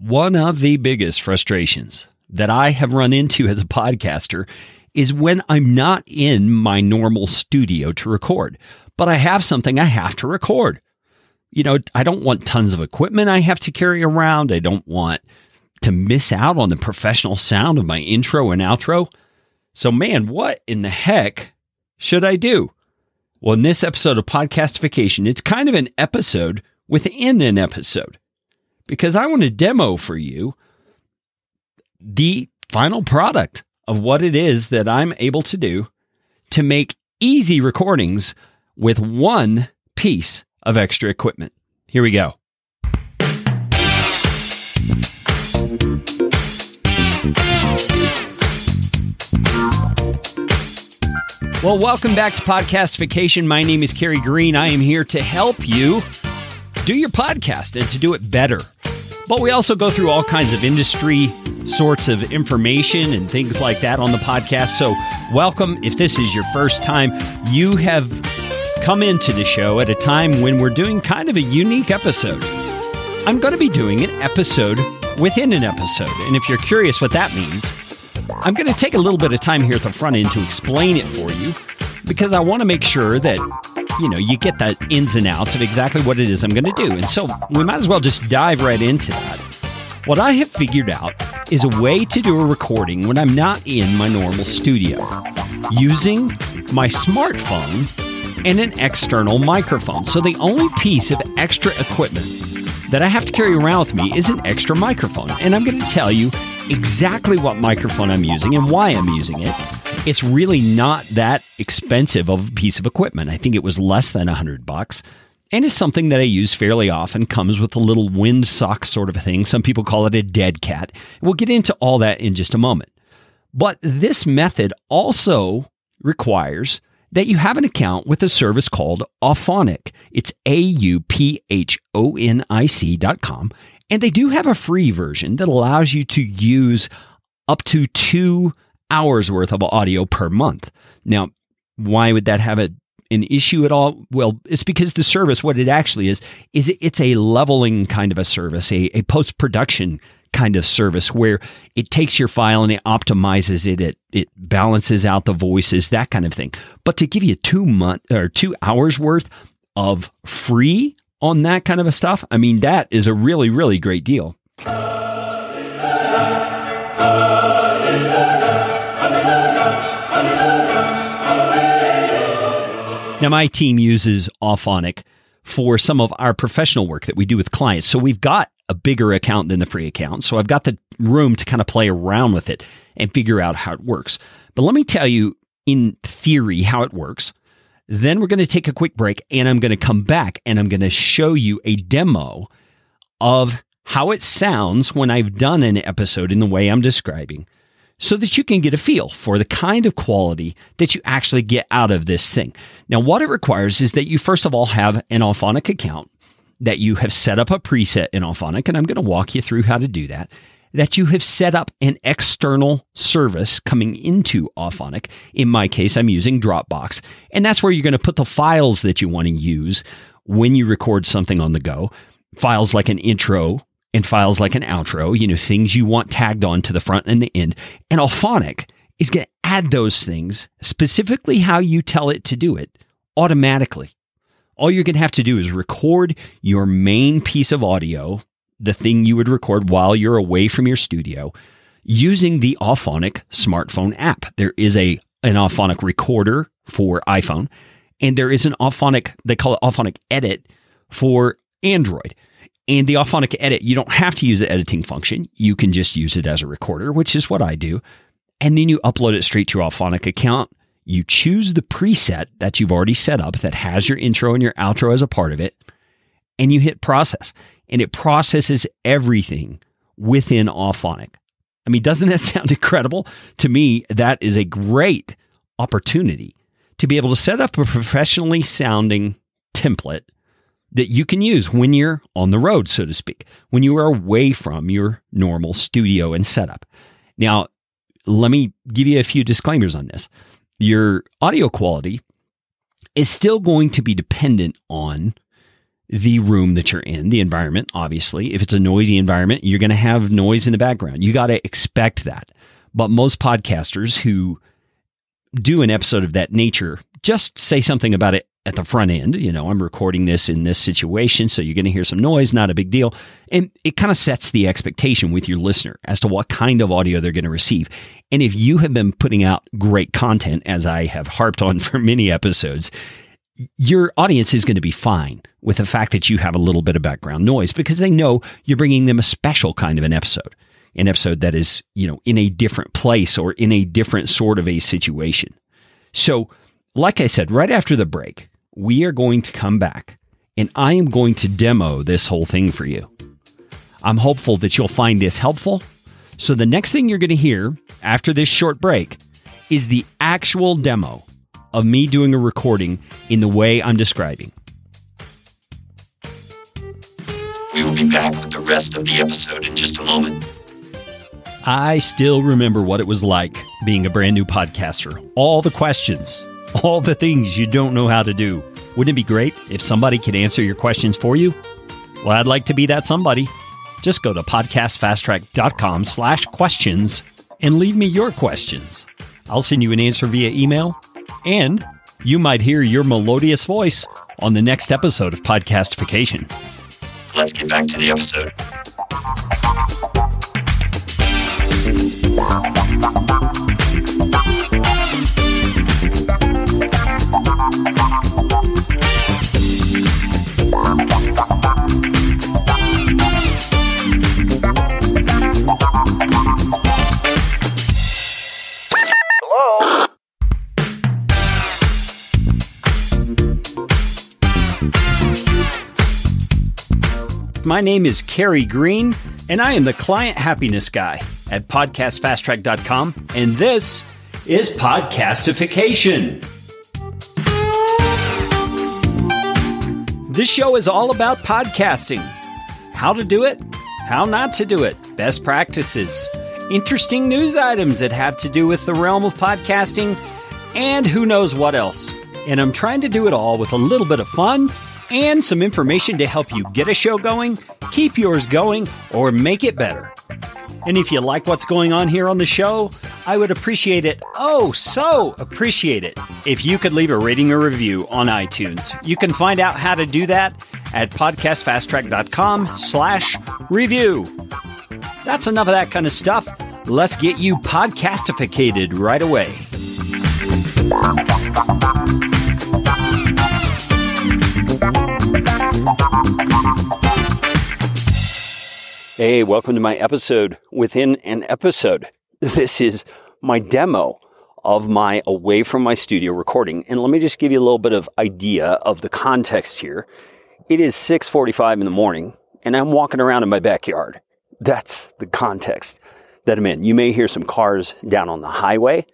One of the biggest frustrations that I have run into as a podcaster is when I'm not in my normal studio to record, but I have something I have to record. You know, I don't want tons of equipment I have to carry around. I don't want to miss out on the professional sound of my intro and outro. So, man, what in the heck should I do? Well, in this episode of Podcastification, it's kind of an episode within an episode because I want to demo for you the final product of what it is that I'm able to do to make easy recordings with one piece of extra equipment. Here we go. Well, welcome back to Podcastification. My name is Carey Green. I am here to help you do your podcast and to do it better. But we also go through all kinds of industry sorts of information and things like that on the podcast. So, welcome. If this is your first time, you have come into the show at a time when we're doing kind of a unique episode. I'm going to be doing an episode within an episode. And if you're curious what that means, I'm going to take a little bit of time here at the front end to explain it for you because I want to make sure that you know you get the ins and outs of exactly what it is I'm going to do. And so we might as well just dive right into that. What I have figured out is a way to do a recording when I'm not in my normal studio using my smartphone and an external microphone. So the only piece of extra equipment that I have to carry around with me is an extra microphone. And I'm going to tell you exactly what microphone I'm using and why I'm using it. It's really not that expensive of a piece of equipment. I think it was less than a hundred bucks. And it's something that I use fairly often, comes with a little windsock sort of a thing. Some people call it a dead cat. We'll get into all that in just a moment. But this method also requires that you have an account with a service called Auphonic. It's A U P H O N I C dot com. And they do have a free version that allows you to use up to two hours worth of audio per month. Now, why would that have a, an issue at all? Well, it's because the service, what it actually is, is it's a leveling kind of a service, a, a post production kind of service where it takes your file and it optimizes it, it it balances out the voices, that kind of thing. But to give you two month or two hours worth of free on that kind of a stuff, I mean, that is a really, really great deal. Now, my team uses Auphonic for some of our professional work that we do with clients. So we've got a bigger account than the free account. So I've got the room to kind of play around with it and figure out how it works. But let me tell you in theory how it works. Then we're going to take a quick break and I'm going to come back and I'm going to show you a demo of how it sounds when I've done an episode in the way I'm describing so that you can get a feel for the kind of quality that you actually get out of this thing. Now, what it requires is that you first of all have an Auphonic account, that you have set up a preset in Auphonic, and I'm going to walk you through how to do that that you have set up an external service coming into Auphonic. In my case, I'm using Dropbox, and that's where you're going to put the files that you want to use when you record something on the go. Files like an intro and files like an outro, you know, things you want tagged on to the front and the end. And Auphonic is going to add those things, specifically how you tell it to do it, automatically. All you're going to have to do is record your main piece of audio the thing you would record while you're away from your studio using the Auphonic smartphone app. There is a an Auphonic recorder for iPhone, and there is an Auphonic, they call it Auphonic Edit for Android. And the Auphonic Edit, you don't have to use the editing function. You can just use it as a recorder, which is what I do. And then you upload it straight to your Auphonic account. You choose the preset that you've already set up that has your intro and your outro as a part of it, and you hit process and it processes everything within Auphonic. I mean, doesn't that sound incredible? To me, that is a great opportunity to be able to set up a professionally sounding template that you can use when you're on the road, so to speak, when you are away from your normal studio and setup. Now, let me give you a few disclaimers on this. Your audio quality is still going to be dependent on the room that you're in, the environment, obviously. If it's a noisy environment, you're going to have noise in the background. You got to expect that. But most podcasters who do an episode of that nature just say something about it at the front end. You know, I'm recording this in this situation, so you're going to hear some noise, not a big deal. And it kind of sets the expectation with your listener as to what kind of audio they're going to receive. And if you have been putting out great content, as I have harped on for many episodes, your audience is going to be fine with the fact that you have a little bit of background noise because they know you're bringing them a special kind of an episode, an episode that is, you know, in a different place or in a different sort of a situation. So, like I said, right after the break, we are going to come back and I am going to demo this whole thing for you. I'm hopeful that you'll find this helpful. So, the next thing you're going to hear after this short break is the actual demo of me doing a recording in the way I'm describing. We will be back with the rest of the episode in just a moment. I still remember what it was like being a brand new podcaster. All the questions, all the things you don't know how to do. Wouldn't it be great if somebody could answer your questions for you? Well, I'd like to be that somebody. Just go to podcastfasttrack.com slash questions and leave me your questions. I'll send you an answer via email, and you might hear your melodious voice on the next episode of Podcastification. Let's get back to the episode. My name is Carey Green, and I am the client happiness guy at podcastfasttrack.com, and this is Podcastification. This show is all about podcasting how to do it, how not to do it, best practices, interesting news items that have to do with the realm of podcasting, and who knows what else. And I'm trying to do it all with a little bit of fun and some information to help you get a show going, keep yours going, or make it better. And if you like what's going on here on the show, I would appreciate it, oh, so appreciate it, if you could leave a rating or review on iTunes. You can find out how to do that at podcastfasttrack.com slash review. That's enough of that kind of stuff. Let's get you podcastificated right away. Hey, welcome to my episode within an episode. This is my demo of my away from my studio recording. And let me just give you a little bit of idea of the context here. It is 6:45 in the morning and I'm walking around in my backyard. That's the context that I'm in. You may hear some cars down on the highway.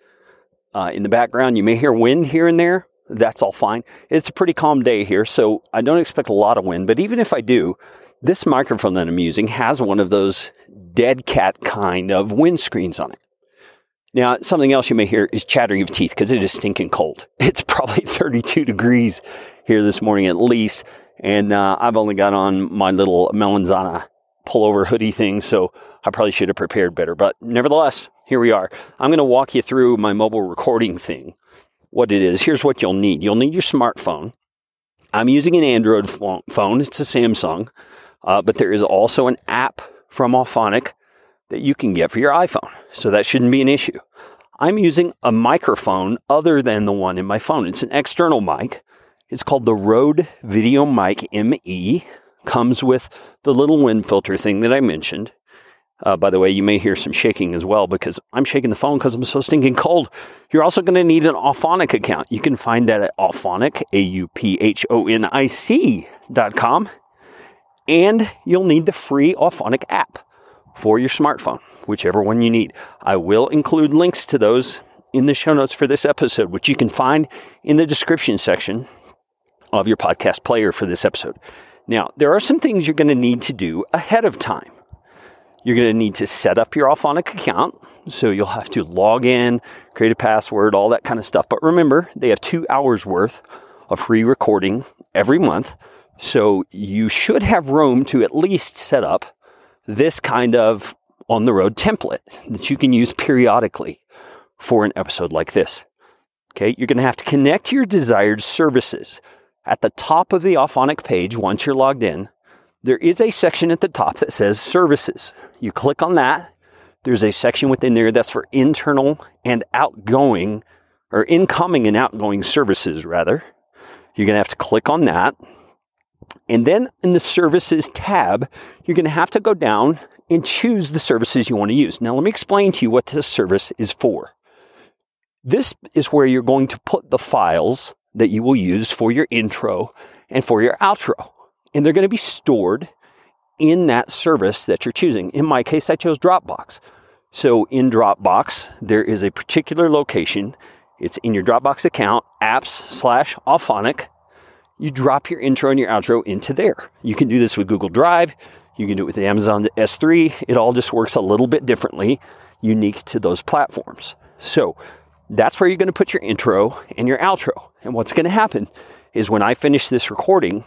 Uh, in the background, you may hear wind here and there. That's all fine. It's a pretty calm day here, so I don't expect a lot of wind. But even if I do, this microphone that I'm using has one of those dead cat kind of windscreens on it. Now, something else you may hear is chattering of teeth because it is stinking cold. It's probably 32 degrees here this morning at least. And uh, I've only got on my little Melanzana pullover hoodie thing, so I probably should have prepared better. But nevertheless, here we are. I'm going to walk you through my mobile recording thing. What it is. Here's what you'll need. You'll need your smartphone. I'm using an Android phone. It's a Samsung. Uh, but there is also an app from Auphonic that you can get for your iPhone. So that shouldn't be an issue. I'm using a microphone other than the one in my phone. It's an external mic. It's called the Rode Video Mic ME. Comes with the little wind filter thing that I mentioned. Uh, by the way, you may hear some shaking as well because I'm shaking the phone because I'm so stinking cold. You're also going to need an Auphonic account. You can find that at Auphonic, A U P H O N I C dot com and you'll need the free Auphonic app for your smartphone, whichever one you need. I will include links to those in the show notes for this episode, which you can find in the description section of your podcast player for this episode. Now, there are some things you're going to need to do ahead of time. You're going to need to set up your Auphonic account. So you'll have to log in, create a password, all that kind of stuff. But remember, they have two hours worth of free recording every month So you should have room to at least set up this kind of on the road template that you can use periodically for an episode like this. Okay, you're going to have to connect your desired services. At the top of the Auphonic page, once you're logged in, there is a section at the top that says services. You click on that. There's a section within there that's for internal and outgoing, or incoming and outgoing services, rather. You're going to have to click on that. And then in the services tab, you're going to have to go down and choose the services you want to use. Now, let me explain to you what this service is for. This is where you're going to put the files that you will use for your intro and for your outro. And they're going to be stored in that service that you're choosing. In my case, I chose Dropbox. So in Dropbox, there is a particular location. It's in your Dropbox account, apps slash Auphonic. You drop your intro and your outro into there. You can do this with Google Drive. You can do it with Amazon S3. It all just works a little bit differently, unique to those platforms. So that's where you're going to put your intro and your outro. And what's going to happen is when I finish this recording,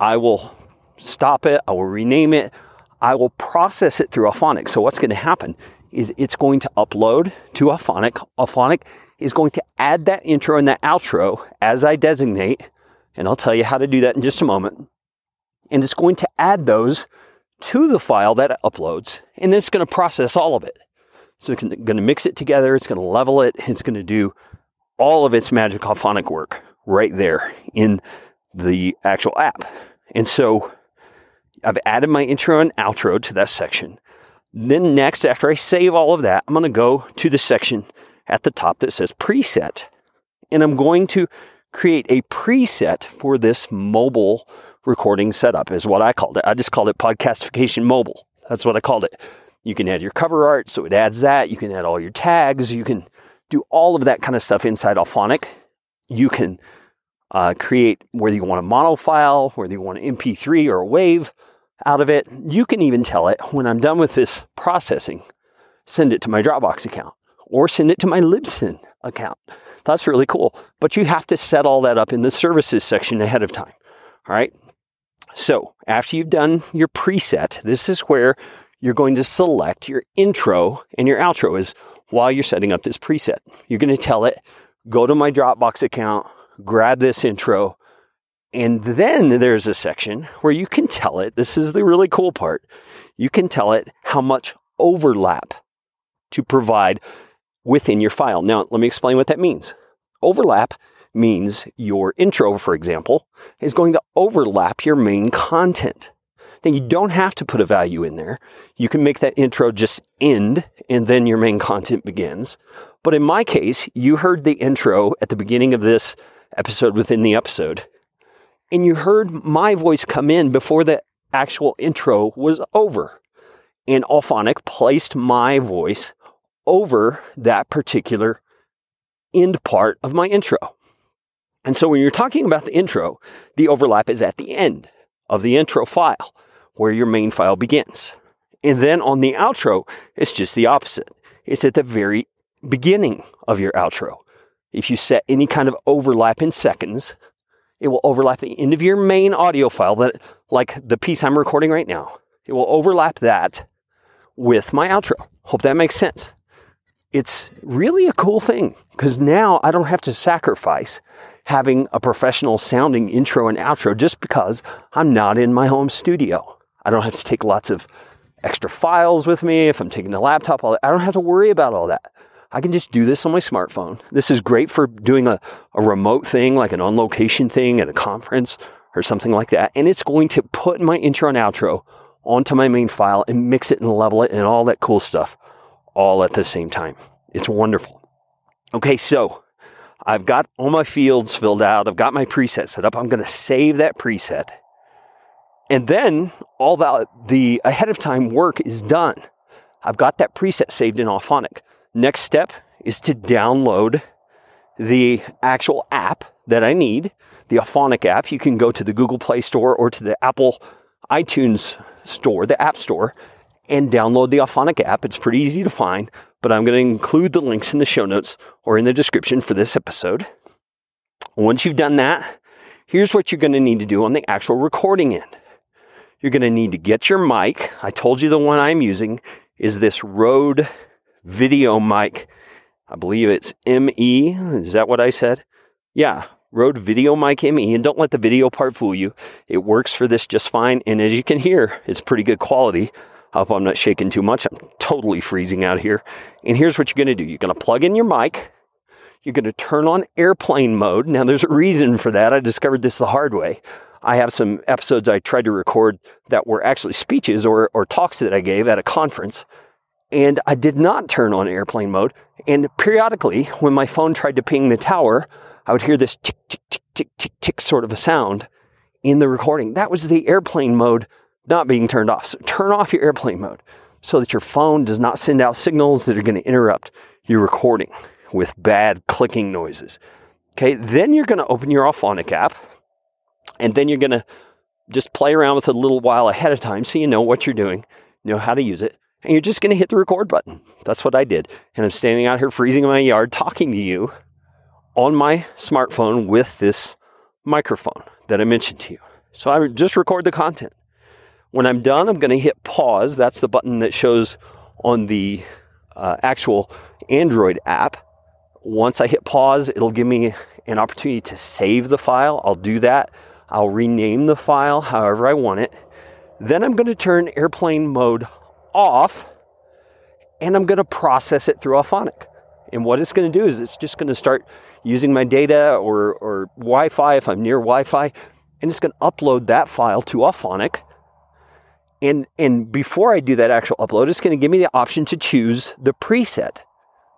I will stop it, I will rename it, I will process it through Auphonic. So what's going to happen is it's going to upload to Auphonic. Auphonic is going to add that intro and that outro as I designate, and I'll tell you how to do that in just a moment. And it's going to add those to the file that it uploads, and then it's going to process all of it. So it's going to mix it together, it's going to level it, it's going to do all of its magic Auphonic work right there in the actual app. And so I've added my intro and outro to that section. Then next, after I save all of that, I'm going to go to the section at the top that says preset. And I'm going to create a preset for this mobile recording setup is what I called it. I just called it podcastification mobile. That's what I called it. You can add your cover art, so it adds that. You can add all your tags. You can do all of that kind of stuff inside Auphonic. You can uh, create whether you want a mono file, whether you want an MP3 or a wave out of it. You can even tell it when I'm done with this processing, send it to my Dropbox account or send it to my Libsyn account. That's really cool. But you have to set all that up in the services section ahead of time. All right. So after you've done your preset, this is where you're going to select your intro and your outro is while you're setting up this preset. You're going to tell it, go to my Dropbox account, grab this intro, and then there's a section where you can tell it, this is the really cool part, you can tell it how much overlap to provide within your file. Now, let me explain what that means. Overlap means your intro, for example, is going to overlap your main content. Now, you don't have to put a value in there. You can make that intro just end and then your main content begins. But in my case, you heard the intro at the beginning of this episode within the episode, and you heard my voice come in before the actual intro was over. And Auphonic placed my voice over that particular end part of my intro. And so when you're talking about the intro, the overlap is at the end of the intro file where your main file begins. And then on the outro, it's just the opposite. It's at the very beginning of your outro. If you set any kind of overlap in seconds, it will overlap the end of your main audio file that like the piece I'm recording right now. It will overlap that with my outro. Hope that makes sense. It's really a cool thing because now I don't have to sacrifice having a professional sounding intro and outro just because I'm not in my home studio. I don't have to take lots of extra files with me if I'm taking a laptop. All that. I don't have to worry about all that. I can just do this on my smartphone. This is great for doing a, a remote thing, like an on location thing at a conference or something like that. And it's going to put my intro and outro onto my main file and mix it and level it and all that cool stuff all at the same time. It's wonderful. Okay, so I've got all my fields filled out. I've got my preset set up. I'm going to save that preset. And then all the, the ahead of time work is done. I've got that preset saved in Auphonic. Next step is to download the actual app that I need, the Auphonic app. You can go to the Google Play Store or to the Apple iTunes Store, the App Store, and download the Auphonic app. It's pretty easy to find but I'm going to include the links in the show notes or in the description for this episode. Once you've done that, here's what you're going to need to do on the actual recording end. You're going to need to get your mic. I told you the one I'm using is this Rode video mic. I believe it's ME. Is that what I said? Yeah, Rode Video Mic ME. And don't let the video part fool you. It works for this just fine. And as you can hear, it's pretty good quality. I hope I'm not shaking too much. I'm totally freezing out here. And here's what you're going to do. You're going to plug in your mic. You're going to turn on airplane mode. Now, there's a reason for that. I discovered this the hard way. I have some episodes I tried to record that were actually speeches or, or talks that I gave at a conference. And I did not turn on airplane mode. And periodically, when my phone tried to ping the tower, I would hear this tick, tick, tick, tick, tick, tick sort of a sound in the recording. That was the airplane mode not being turned off. So turn off your airplane mode so that your phone does not send out signals that are going to interrupt your recording with bad clicking noises. Okay, then you're going to open your Auphonic app and then you're going to just play around with it a little while ahead of time so you know what you're doing, know how to use it, and you're just going to hit the record button. That's what I did. And I'm standing out here freezing in my yard talking to you on my smartphone with this microphone that I mentioned to you. So I just record the content. When I'm done, I'm going to hit pause. That's the button that shows on the uh, actual Android app. Once I hit pause, it'll give me an opportunity to save the file. I'll do that. I'll rename the file however I want it. Then I'm going to turn airplane mode off and I'm going to process it through Auphonic. And what it's going to do is it's just going to start using my data or, or Wi Fi if I'm near Wi Fi, and it's going to upload that file to Auphonic. And, and before I do that actual upload, it's going to give me the option to choose the preset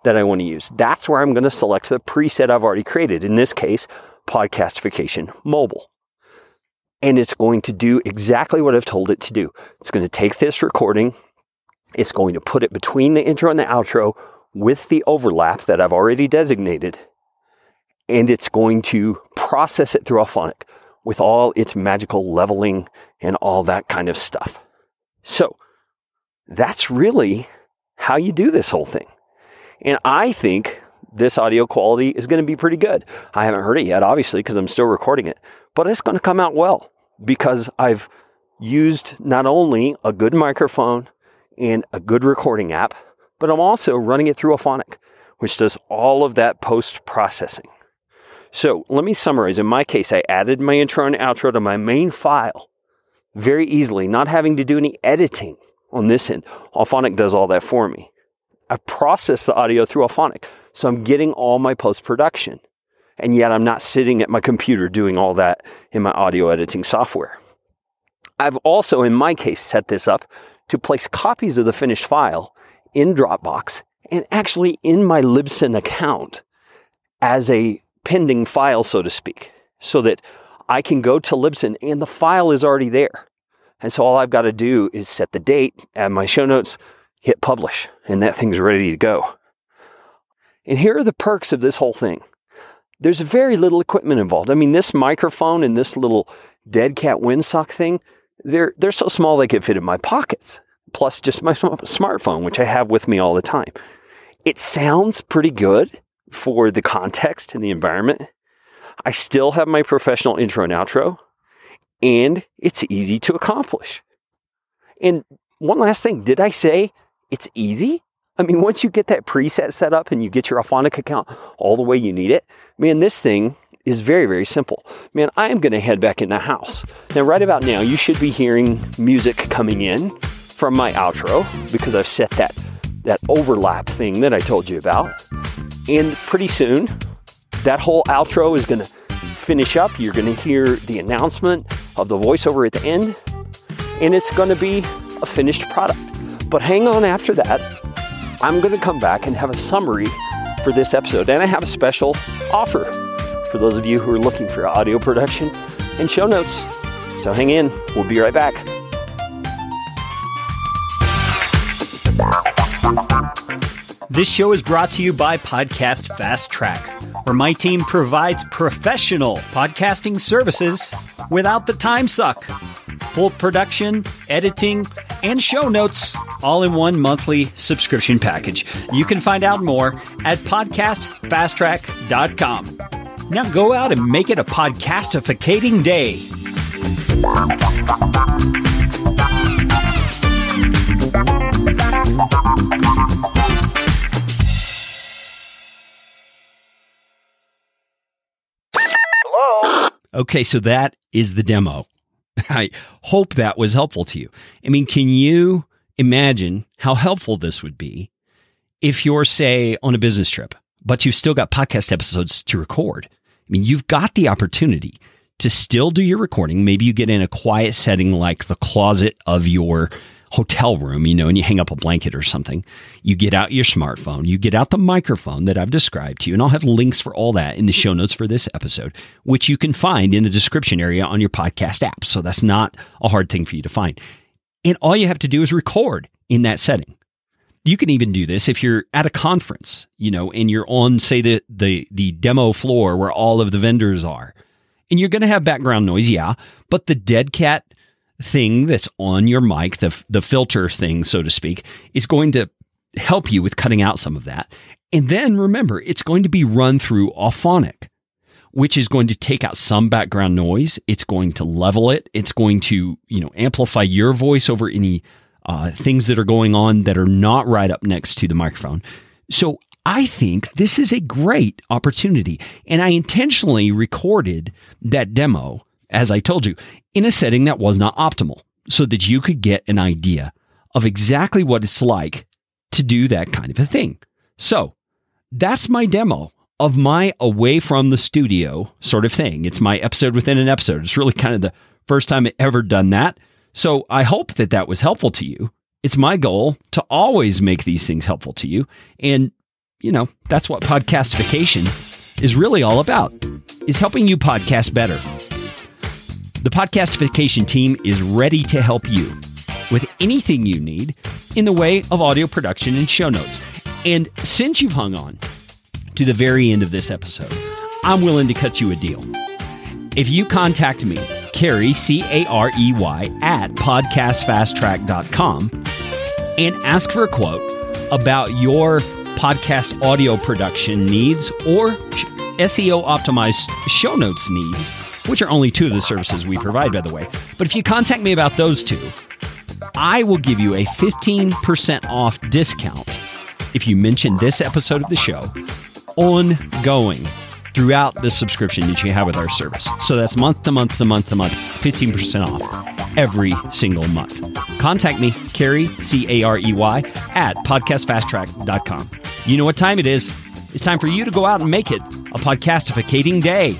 that I want to use. That's where I'm going to select the preset I've already created. In this case, Podcastification Mobile. And it's going to do exactly what I've told it to do. It's going to take this recording, it's going to put it between the intro and the outro with the overlap that I've already designated, and it's going to process it through Auphonic with all its magical leveling and all that kind of stuff. So that's really how you do this whole thing. And I think this audio quality is going to be pretty good. I haven't heard it yet, obviously, because I'm still recording it, but it's going to come out well because I've used not only a good microphone and a good recording app, but I'm also running it through Auphonic, which does all of that post processing. So let me summarize. In my case, I added my intro and outro to my main file very easily, not having to do any editing on this end. Auphonic does all that for me. I process the audio through Auphonic. so I'm getting all my post production. And yet I'm not sitting at my computer doing all that in my audio editing software. I've also, in my case, set this up to place copies of the finished file in Dropbox and actually in my Libsyn account as a pending file, so to speak, so that I can go to Libsyn and the file is already there. And so all I've got to do is set the date, add my show notes, hit publish, and that thing's ready to go. And here are the perks of this whole thing. There's very little equipment involved. I mean, this microphone and this little dead cat windsock thing, they're, they're so small they could fit in my pockets, plus just my smartphone, which I have with me all the time. It sounds pretty good for the context and the environment. I still have my professional intro and outro, and it's easy to accomplish. And one last thing, did I say it's easy? I mean, once you get that preset set up and you get your Auphonic account all the way you need it, man, this thing is very, very simple. Man, I am going to head back in the house. Now, right about now, you should be hearing music coming in from my outro because I've set that, that overlap thing that I told you about. And pretty soon, that whole outro is going to finish up. You're going to hear the announcement of the voiceover at the end, and it's going to be a finished product. But hang on after that. I'm going to come back and have a summary for this episode, and I have a special offer for those of you who are looking for audio production and show notes. So hang in, we'll be right back. This show is brought to you by Podcast Fast Track, where my team provides professional podcasting services without the time suck. Full production, editing, and show notes all in one monthly subscription package. You can find out more at podcastfasttrack.com. Now go out and make it a podcastificating day. Okay, so that is the demo. I hope that was helpful to you. I mean, can you imagine how helpful this would be if you're, say, on a business trip, but you've still got podcast episodes to record? I mean, you've got the opportunity to still do your recording. Maybe you get in a quiet setting like the closet of your hotel room, you know, and you hang up a blanket or something. You get out your smartphone, you get out the microphone that I've described to you, and I'll have links for all that in the show notes for this episode, which you can find in the description area on your podcast app. So that's not a hard thing for you to find. And all you have to do is record in that setting. You can even do this if you're at a conference, you know, and you're on, say, the the the demo floor where all of the vendors are. And you're going to have background noise, yeah, but the dead cat thing that's on your mic, the the filter thing, so to speak, is going to help you with cutting out some of that. And then remember, it's going to be run through Auphonic, which is going to take out some background noise. It's going to level it. It's going to you know amplify your voice over any uh, things that are going on that are not right up next to the microphone. So I think this is a great opportunity. And I intentionally recorded that demo as I told you, in a setting that was not optimal so that you could get an idea of exactly what it's like to do that kind of a thing. So that's my demo of my away from the studio sort of thing. It's my episode within an episode. It's really kind of the first time I ever done that. So I hope that that was helpful to you. It's my goal to always make these things helpful to you. And, you know, that's what podcastification is really all about, is helping you podcast better. The Podcastification team is ready to help you with anything you need in the way of audio production and show notes. And since you've hung on to the very end of this episode, I'm willing to cut you a deal. If you contact me, Carey, C A R E Y, at podcastfasttrack.com and ask for a quote about your podcast audio production needs or SEO optimized show notes needs, which are only two of the services we provide, by the way. But if you contact me about those two, I will give you a 15% off discount if you mention this episode of the show ongoing throughout the subscription that you have with our service. So that's month to month to month to month, 15% off every single month. Contact me, Carey, C A R E Y, at podcastfasttrack.com. You know what time it is. It's time for you to go out and make it a podcastificating day.